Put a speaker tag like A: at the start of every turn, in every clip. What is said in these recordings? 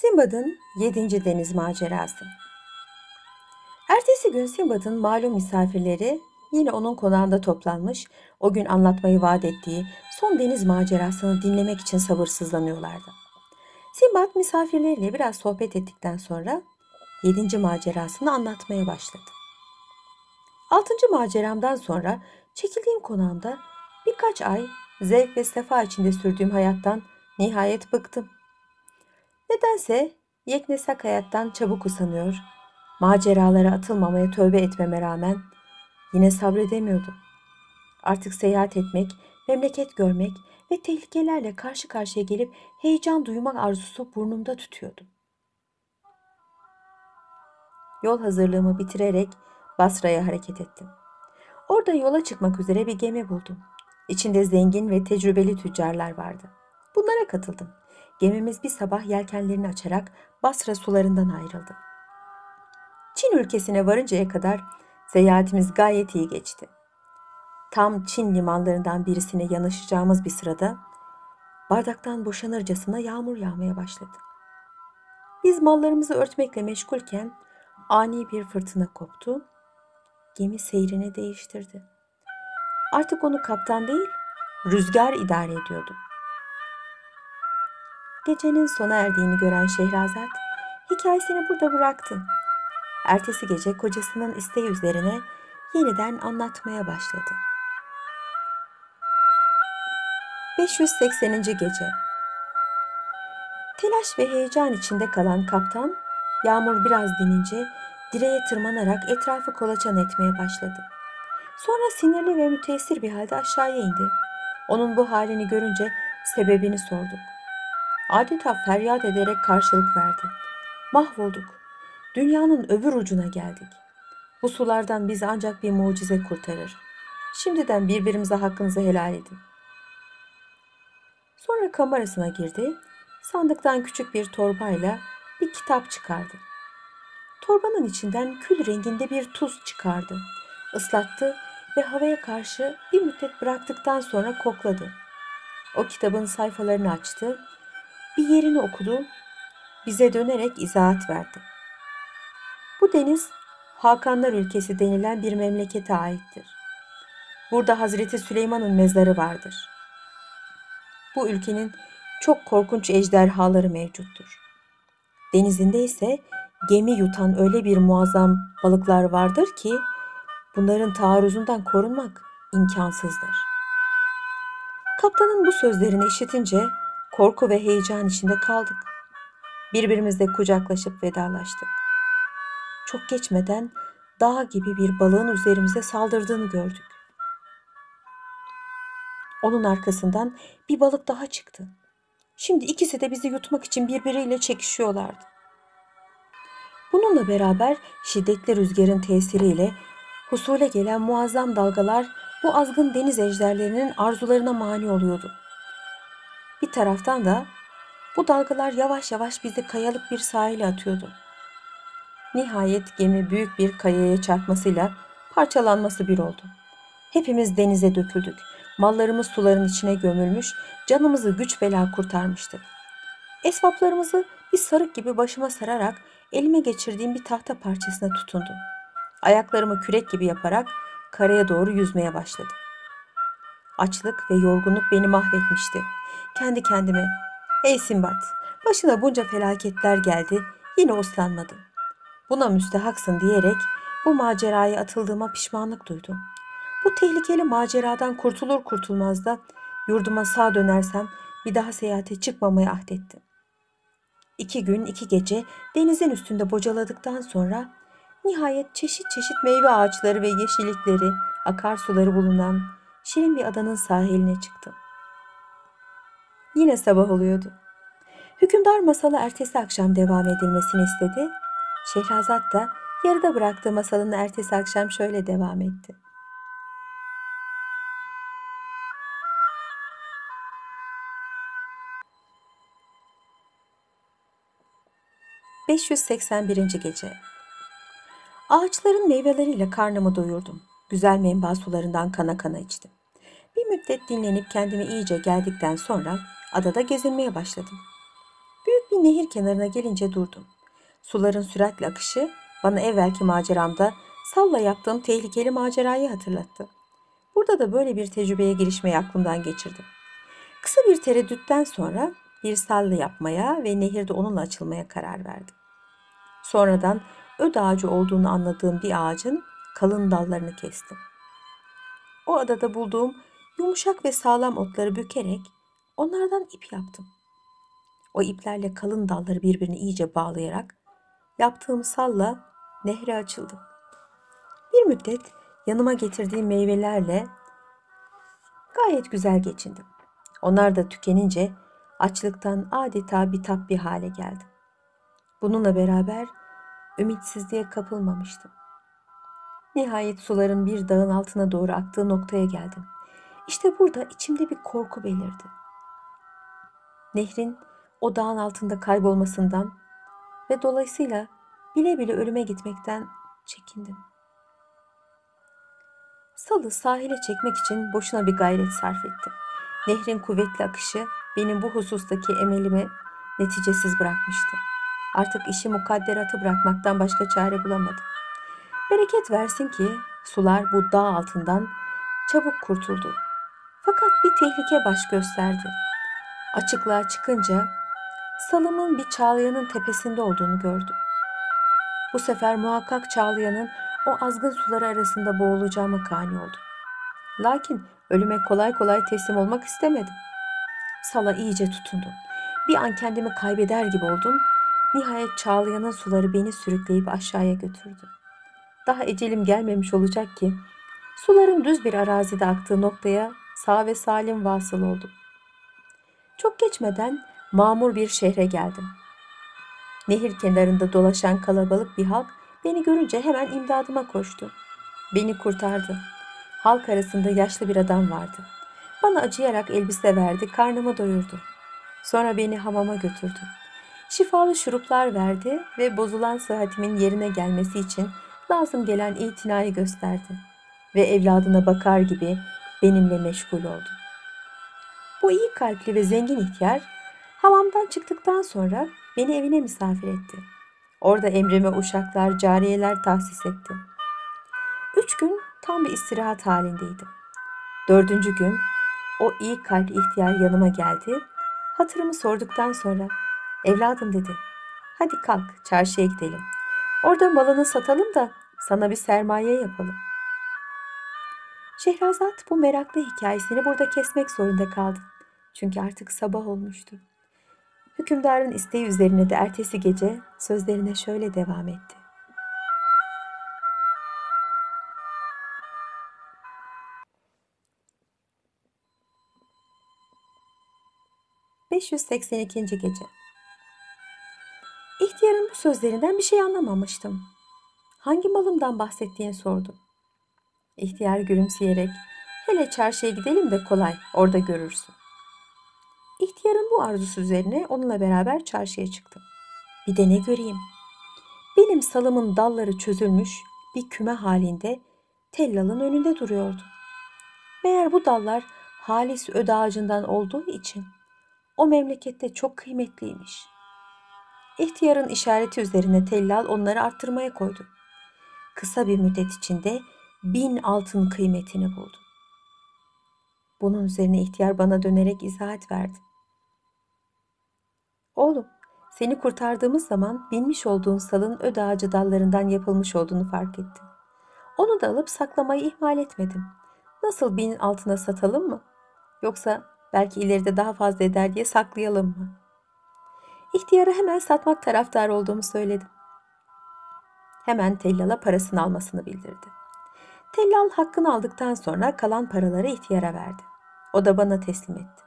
A: Simbad'ın 7. deniz macerası. Ertesi gün Simbad'ın malum misafirleri yine onun konağında toplanmış, o gün anlatmayı vaat ettiği son deniz macerasını dinlemek için sabırsızlanıyorlardı. Simbad misafirleriyle biraz sohbet ettikten sonra 7. macerasını anlatmaya başladı. 6. maceramdan sonra çekildiğim konağımda birkaç ay zevk ve sefa içinde sürdüğüm hayattan nihayet bıktım. Nedense yeknesak hayattan çabuk usanıyor, maceralara atılmamaya tövbe etmeme rağmen yine sabredemiyordum. Artık seyahat etmek, memleket görmek ve tehlikelerle karşı karşıya gelip heyecan duymak arzusu burnumda tutuyordum. Yol hazırlığımı bitirerek Basra'ya hareket ettim. Orada yola çıkmak üzere bir gemi buldum. İçinde zengin ve tecrübeli tüccarlar vardı. Bunlara katıldım. Gemimiz bir sabah yelkenlerini açarak Basra sularından ayrıldı. Çin ülkesine varıncaya kadar seyahatimiz gayet iyi geçti. Tam Çin limanlarından birisine yanaşacağımız bir sırada bardaktan boşanırcasına yağmur yağmaya başladı. Biz mallarımızı örtmekle meşgulken ani bir fırtına koptu. Gemi seyrini değiştirdi. Artık onu kaptan değil, rüzgar idare ediyordu. Gecenin sona erdiğini gören Şehrazat hikayesini burada bıraktı. Ertesi gece kocasının isteği üzerine yeniden anlatmaya başladı. 580. gece Telaş ve heyecan içinde kalan kaptan, yağmur biraz dinince direğe tırmanarak etrafı kolaçan etmeye başladı. Sonra sinirli ve müteessir bir halde aşağıya indi. Onun bu halini görünce sebebini sorduk. Adeta feryat ederek karşılık verdi. Mahvolduk. Dünyanın öbür ucuna geldik. Bu sulardan bizi ancak bir mucize kurtarır. Şimdiden birbirimize hakkınızı helal edin. Sonra kamerasına girdi. Sandıktan küçük bir torbayla bir kitap çıkardı. Torbanın içinden kül renginde bir tuz çıkardı. Islattı ve havaya karşı bir müddet bıraktıktan sonra kokladı. O kitabın sayfalarını açtı bir yerini okudu, bize dönerek izahat verdi. Bu deniz Hakanlar ülkesi denilen bir memlekete aittir. Burada Hazreti Süleyman'ın mezarı vardır. Bu ülkenin çok korkunç ejderhaları mevcuttur. Denizinde ise gemi yutan öyle bir muazzam balıklar vardır ki bunların taarruzundan korunmak imkansızdır. Kaptanın bu sözlerini işitince korku ve heyecan içinde kaldık. Birbirimizle kucaklaşıp vedalaştık. Çok geçmeden dağ gibi bir balığın üzerimize saldırdığını gördük. Onun arkasından bir balık daha çıktı. Şimdi ikisi de bizi yutmak için birbiriyle çekişiyorlardı. Bununla beraber şiddetli rüzgarın tesiriyle husule gelen muazzam dalgalar bu azgın deniz ejderlerinin arzularına mani oluyordu. Bir taraftan da bu dalgalar yavaş yavaş bizi kayalık bir sahile atıyordu. Nihayet gemi büyük bir kayaya çarpmasıyla parçalanması bir oldu. Hepimiz denize döküldük. Mallarımız suların içine gömülmüş, canımızı güç bela kurtarmıştık. Esvaplarımızı bir sarık gibi başıma sararak elime geçirdiğim bir tahta parçasına tutundum. Ayaklarımı kürek gibi yaparak karaya doğru yüzmeye başladım. Açlık ve yorgunluk beni mahvetmişti. Kendi kendime, ''Ey Simbat, başına bunca felaketler geldi, yine uslanmadın. Buna müstehaksın.'' diyerek bu maceraya atıldığıma pişmanlık duydum. Bu tehlikeli maceradan kurtulur kurtulmaz da yurduma sağ dönersem bir daha seyahate çıkmamaya ahdettim. İki gün iki gece denizin üstünde bocaladıktan sonra nihayet çeşit çeşit meyve ağaçları ve yeşillikleri, akarsuları bulunan şirin bir adanın sahiline çıktım. Yine sabah oluyordu. Hükümdar masalı ertesi akşam devam edilmesini istedi. Şehrazat da yarıda bıraktığı masalın ertesi akşam şöyle devam etti. ...581. Gece Ağaçların meyveleriyle karnımı doyurdum. Güzel menba sularından kana kana içtim. Bir müddet dinlenip kendime iyice geldikten sonra adada gezinmeye başladım. Büyük Bir nehir kenarına gelince durdum. Suların süratle akışı bana evvelki maceramda salla yaptığım tehlikeli macerayı hatırlattı. Burada da böyle bir tecrübeye girişmeyi aklımdan geçirdim. Kısa bir tereddütten sonra bir salla yapmaya ve nehirde onunla açılmaya karar verdim. Sonradan öd ağacı olduğunu anladığım bir ağacın kalın dallarını kestim. O adada bulduğum yumuşak ve sağlam otları bükerek onlardan ip yaptım. O iplerle kalın dalları birbirine iyice bağlayarak yaptığım salla nehre açıldım. Bir müddet yanıma getirdiğim meyvelerle gayet güzel geçindim. Onlar da tükenince açlıktan adeta bitap bir hale geldim. Bununla beraber ümitsizliğe kapılmamıştım. Nihayet suların bir dağın altına doğru aktığı noktaya geldim. İşte burada içimde bir korku belirdi. Nehrin o dağın altında kaybolmasından ve dolayısıyla bile bile ölüme gitmekten çekindim. Salı sahile çekmek için boşuna bir gayret sarf ettim. Nehrin kuvvetli akışı benim bu husustaki emelimi neticesiz bırakmıştı. Artık işi mukadderatı bırakmaktan başka çare bulamadım. Bereket versin ki sular bu dağ altından çabuk kurtuldu. Fakat bir tehlike baş gösterdi. Açıklığa çıkınca salımın bir çağlayanın tepesinde olduğunu gördüm. Bu sefer muhakkak çağlayanın o azgın suları arasında boğulacağıma kani oldum. Lakin ölüme kolay kolay teslim olmak istemedim. Sala iyice tutundum. Bir an kendimi kaybeder gibi oldum. Nihayet çağlayanın suları beni sürükleyip aşağıya götürdü. Daha ecelim gelmemiş olacak ki suların düz bir arazide aktığı noktaya sağ ve salim vasıl oldum. Çok geçmeden mamur bir şehre geldim. Nehir kenarında dolaşan kalabalık bir halk beni görünce hemen imdadıma koştu. Beni kurtardı. Halk arasında yaşlı bir adam vardı. Bana acıyarak elbise verdi, karnımı doyurdu. Sonra beni hamama götürdü. Şifalı şuruplar verdi ve bozulan sıhhatimin yerine gelmesi için lazım gelen itinayı gösterdi. Ve evladına bakar gibi benimle meşgul oldu. Bu iyi kalpli ve zengin ihtiyar hamamdan çıktıktan sonra beni evine misafir etti. Orada emrime uşaklar, cariyeler tahsis etti. Üç gün tam bir istirahat halindeydim. Dördüncü gün o iyi kalpli ihtiyar yanıma geldi. Hatırımı sorduktan sonra evladım dedi. Hadi kalk çarşıya gidelim. Orada malını satalım da sana bir sermaye yapalım. Şehrazat bu meraklı hikayesini burada kesmek zorunda kaldı. Çünkü artık sabah olmuştu. Hükümdarın isteği üzerine de ertesi gece sözlerine şöyle devam etti. ...582. Gece İhtiyarın bu sözlerinden bir şey anlamamıştım. Hangi malımdan bahsettiğini sordum. İhtiyar gülümseyerek hele çarşıya gidelim de kolay orada görürsün. İhtiyarın bu arzusu üzerine onunla beraber çarşıya çıktım. Bir de ne göreyim? Benim salımın dalları çözülmüş bir küme halinde tellalın önünde duruyordu. Meğer bu dallar halis öd ağacından olduğu için o memlekette çok kıymetliymiş. İhtiyarın işareti üzerine tellal onları arttırmaya koydu. Kısa bir müddet içinde bin altın kıymetini buldu. Bunun üzerine ihtiyar bana dönerek izahat verdi. Oğlum, seni kurtardığımız zaman binmiş olduğun salın öd ağacı dallarından yapılmış olduğunu fark ettim. Onu da alıp saklamayı ihmal etmedim. Nasıl bin altına satalım mı? Yoksa belki ileride daha fazla eder diye saklayalım mı? İhtiyara hemen satmak taraftar olduğumu söyledim. Hemen tellala parasını almasını bildirdi. Tellal hakkını aldıktan sonra kalan paraları ihtiyara verdi. O da bana teslim etti.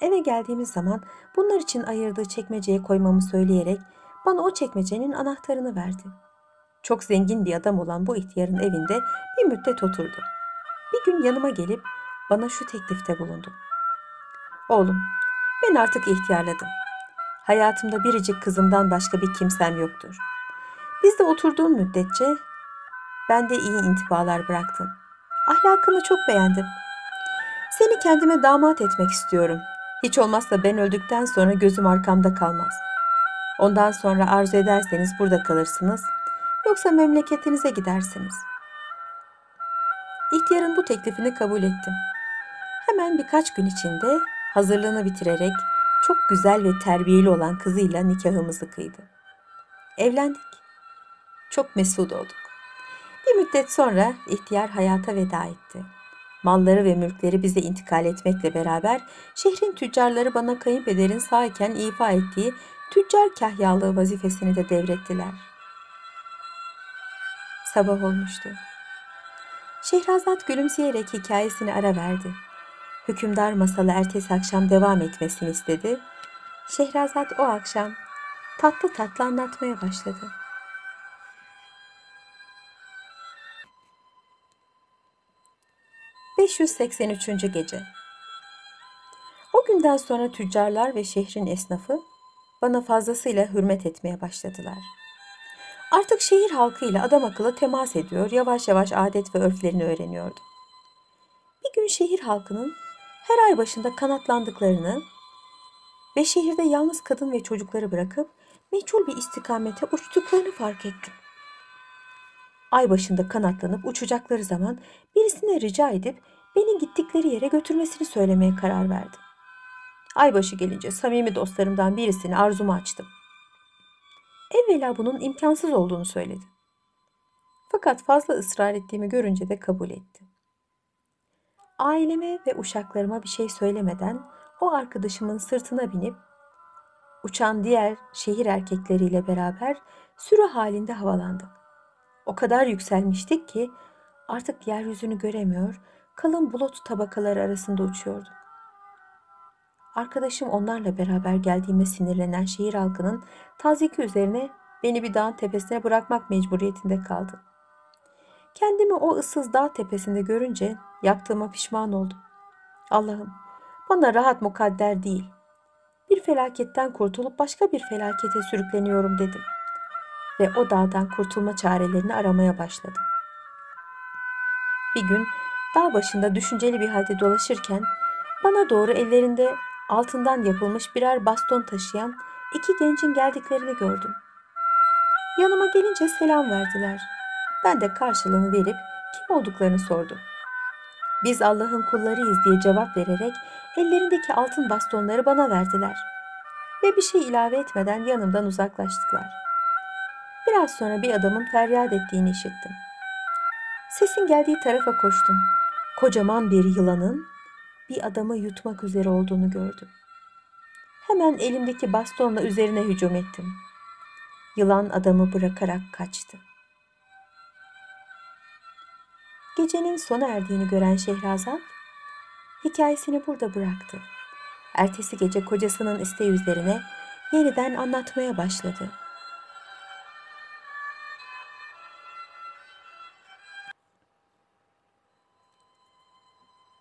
A: Eve geldiğimiz zaman bunlar için ayırdığı çekmeceye koymamı söyleyerek bana o çekmecenin anahtarını verdi. Çok zengin bir adam olan bu ihtiyarın evinde bir müddet oturdu. Bir gün yanıma gelip bana şu teklifte bulundu. Oğlum, ben artık ihtiyarladım. Hayatımda biricik kızımdan başka bir kimsem yoktur. Bizde oturduğum müddetçe ben de iyi intibalar bıraktın. Ahlakını çok beğendim. Seni kendime damat etmek istiyorum. Hiç olmazsa ben öldükten sonra gözüm arkamda kalmaz. Ondan sonra arzu ederseniz burada kalırsınız. Yoksa memleketinize gidersiniz. İhtiyarın bu teklifini kabul ettim. Hemen birkaç gün içinde hazırlığını bitirerek çok güzel ve terbiyeli olan kızıyla nikahımızı kıydı. Evlendik. Çok mesut olduk. Bir müddet sonra ihtiyar hayata veda etti. Malları ve mülkleri bize intikal etmekle beraber şehrin tüccarları bana kayınpederin sağken ifa ettiği tüccar kahyalığı vazifesini de devrettiler. Sabah olmuştu. Şehrazat gülümseyerek hikayesini ara verdi. Hükümdar masalı ertesi akşam devam etmesini istedi. Şehrazat o akşam tatlı tatlı anlatmaya başladı. ...583. Gece O günden sonra tüccarlar ve şehrin esnafı... ...bana fazlasıyla hürmet etmeye başladılar. Artık şehir halkıyla adam akıllı temas ediyor... ...yavaş yavaş adet ve örflerini öğreniyordum. Bir gün şehir halkının her ay başında kanatlandıklarını ve şehirde yalnız kadın ve çocukları bırakıp meçhul bir istikamete uçtuklarını fark ettim. Ay başında kanatlanıp uçacakları zaman birisine rica edip beni gittikleri yere götürmesini söylemeye karar verdim. Aybaşı gelince samimi dostlarımdan birisini arzumu açtım. Evvela bunun imkansız olduğunu söyledi. Fakat fazla ısrar ettiğimi görünce de kabul etti. Aileme ve uşaklarıma bir şey söylemeden o arkadaşımın sırtına binip uçan diğer şehir erkekleriyle beraber sürü halinde havalandık. O kadar yükselmiştik ki artık yeryüzünü göremiyor, kalın bulut tabakaları arasında uçuyorduk. Arkadaşım onlarla beraber geldiğime sinirlenen şehir halkının taziki üzerine beni bir dağın tepesine bırakmak mecburiyetinde kaldı. Kendimi o ıssız dağ tepesinde görünce yaptığıma pişman oldum. Allah'ım bana rahat mukadder değil. Bir felaketten kurtulup başka bir felakete sürükleniyorum dedim. Ve o dağdan kurtulma çarelerini aramaya başladım. Bir gün dağ başında düşünceli bir halde dolaşırken bana doğru ellerinde altından yapılmış birer baston taşıyan iki gencin geldiklerini gördüm. Yanıma gelince selam verdiler. Ben de karşılığını verip kim olduklarını sordum. Biz Allah'ın kullarıyız diye cevap vererek ellerindeki altın bastonları bana verdiler. Ve bir şey ilave etmeden yanımdan uzaklaştılar. Biraz sonra bir adamın feryat ettiğini işittim. Sesin geldiği tarafa koştum. Kocaman bir yılanın bir adamı yutmak üzere olduğunu gördüm. Hemen elimdeki bastonla üzerine hücum ettim. Yılan adamı bırakarak kaçtı. Gecenin sona erdiğini gören Şehrazat hikayesini burada bıraktı. Ertesi gece kocasının isteği üzerine yeniden anlatmaya başladı.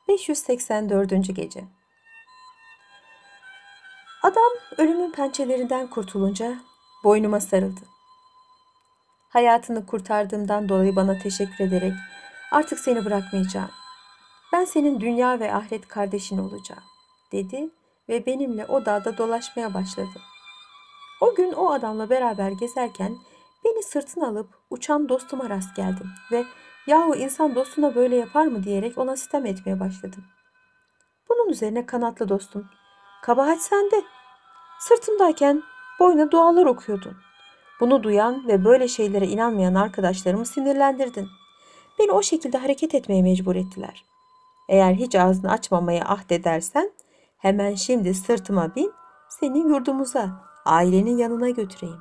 A: ...584. Gece Adam ölümün pençelerinden kurtulunca boynuma sarıldı. Hayatını kurtardığımdan dolayı bana teşekkür ederek Artık seni bırakmayacağım. Ben senin dünya ve ahiret kardeşin olacağım, dedi ve benimle o dağda dolaşmaya başladı. O gün o adamla beraber gezerken beni sırtına alıp uçan dostuma rast geldim ve yahu insan dostuna böyle yapar mı diyerek ona sitem etmeye başladım. Bunun üzerine kanatlı dostum, kabahat sende. Sırtımdayken boyuna dualar okuyordun. Bunu duyan ve böyle şeylere inanmayan arkadaşlarımı sinirlendirdin.'' Beni o şekilde hareket etmeye mecbur ettiler. Eğer hiç ağzını açmamaya ahd edersen hemen şimdi sırtıma bin seni yurdumuza, ailenin yanına götüreyim.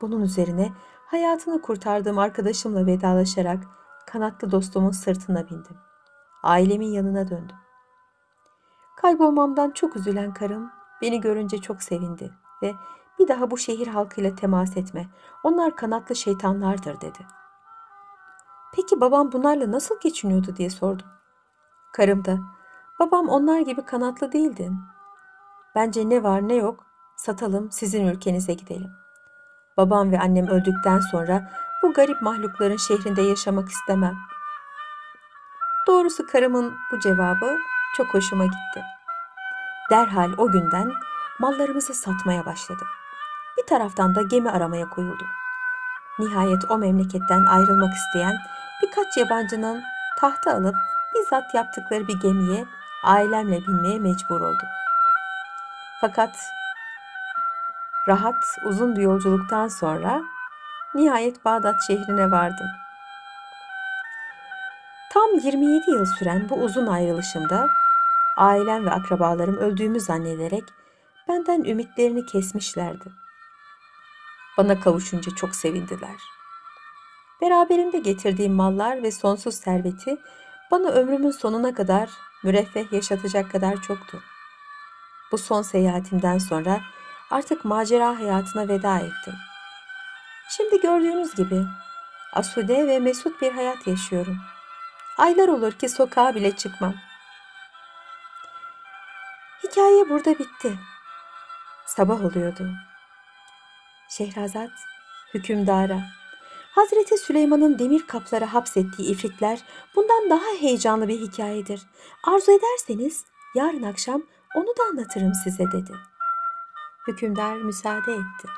A: Bunun üzerine hayatını kurtardığım arkadaşımla vedalaşarak kanatlı dostumun sırtına bindim. Ailemin yanına döndüm. Kaybolmamdan çok üzülen karım beni görünce çok sevindi ve bir daha bu şehir halkıyla temas etme. Onlar kanatlı şeytanlardır dedi.'' Peki babam bunlarla nasıl geçiniyordu diye sordum. Karım da babam onlar gibi kanatlı değildin. Bence ne var ne yok satalım sizin ülkenize gidelim. Babam ve annem öldükten sonra bu garip mahlukların şehrinde yaşamak istemem. Doğrusu karımın bu cevabı çok hoşuma gitti. Derhal o günden mallarımızı satmaya başladım. bir taraftan da gemi aramaya koyuldu. Nihayet o memleketten ayrılmak isteyen birkaç yabancının tahta alıp bizzat yaptıkları bir gemiye ailemle binmeye mecbur oldum. Fakat rahat, uzun bir yolculuktan sonra nihayet Bağdat şehrine vardım. Tam 27 yıl süren bu uzun ayrılışımda ailem ve akrabalarım öldüğümü zannederek benden ümitlerini kesmişlerdi. Bana kavuşunca çok sevindiler. Beraberimde getirdiğim mallar ve sonsuz serveti bana ömrümün sonuna kadar müreffeh yaşatacak kadar çoktu. Bu son seyahatimden sonra artık macera hayatına veda ettim. Şimdi gördüğünüz gibi asude ve mesut bir hayat yaşıyorum. Aylar olur ki sokağa bile çıkmam. Hikaye burada bitti. Sabah oluyordu. Şehrazat hükümdara Hazreti Süleyman'ın demir kaplara hapsettiği ifritler bundan daha heyecanlı bir hikayedir. Arzu ederseniz yarın akşam onu da anlatırım size dedi. Hükümdar müsaade etti.